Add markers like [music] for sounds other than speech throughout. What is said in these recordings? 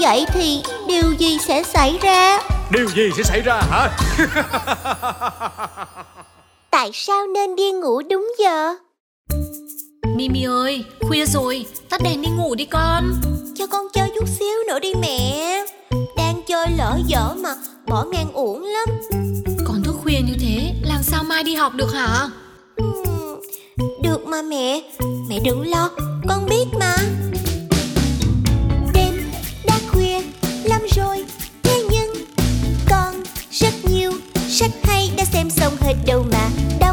vậy thì điều gì sẽ xảy ra? Điều gì sẽ xảy ra hả? [laughs] Tại sao nên đi ngủ đúng giờ? Mimi ơi, khuya rồi, tắt đèn đi ngủ đi con. Cho con chơi chút xíu nữa đi mẹ. Đang chơi lỡ dở mà Bỏ ngang uổng lắm. Con thức khuya như thế, làm sao mai đi học được hả? Được mà mẹ. Mẹ đừng lo Con biết mà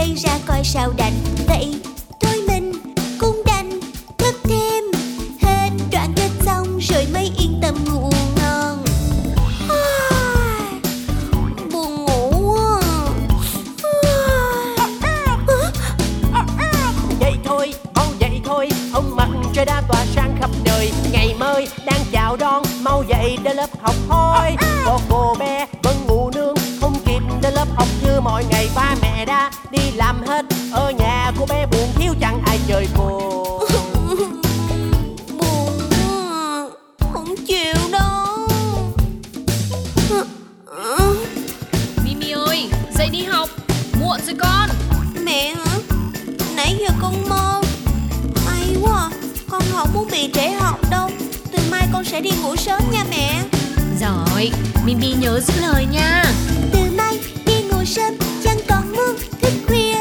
lấy ra coi sao đành. Vậy thôi mình cũng đành thức thêm Hết đoạn kết xong rồi mới yên tâm ngủ ngon. Ai, Buồn ngủ quá. Vậy thôi, mau dậy thôi Ông mặt trời đã tỏa sáng khắp nơi Ngày mới đang chào đón Mau dậy đến lớp học thôi. Có cô bé học như mọi ngày Ba mẹ đã đi làm hết. Ở nhà cô bé buồn thiếu chẳng ai chơi cô. [laughs] Buồn quá Không chịu đâu. Mimi ơi, dậy đi học, muộn rồi con. Mẹ hả? Nãy giờ con mơ. May quá à. Con không muốn bị trễ học đâu. Từ mai con sẽ đi ngủ sớm nha mẹ. Rồi, Mimi nhớ giữ lời nha sớm, Chẳng còn muốn thức khuya.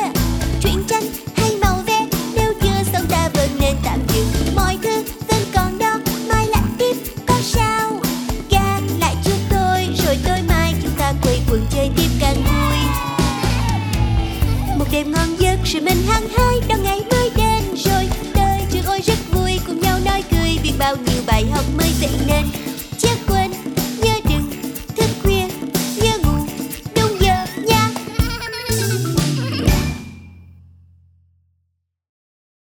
Truyện tranh hay màu ve, Nếu chưa xong ta vẫn nên tạm dừng. Mọi thứ vẫn còn đó, Mai lại tiếp, có sao? Gác lại chút thôi, Rồi tối mai chúng ta quay quần chơi tiếp càng vui. Một đêm ngon giấc rồi mình hăng hái Đón ngày mới đến. Rồi Đời trường ôi rất vui, Cùng nhau nói cười, Biết bao nhiêu bài học mới dậy nên.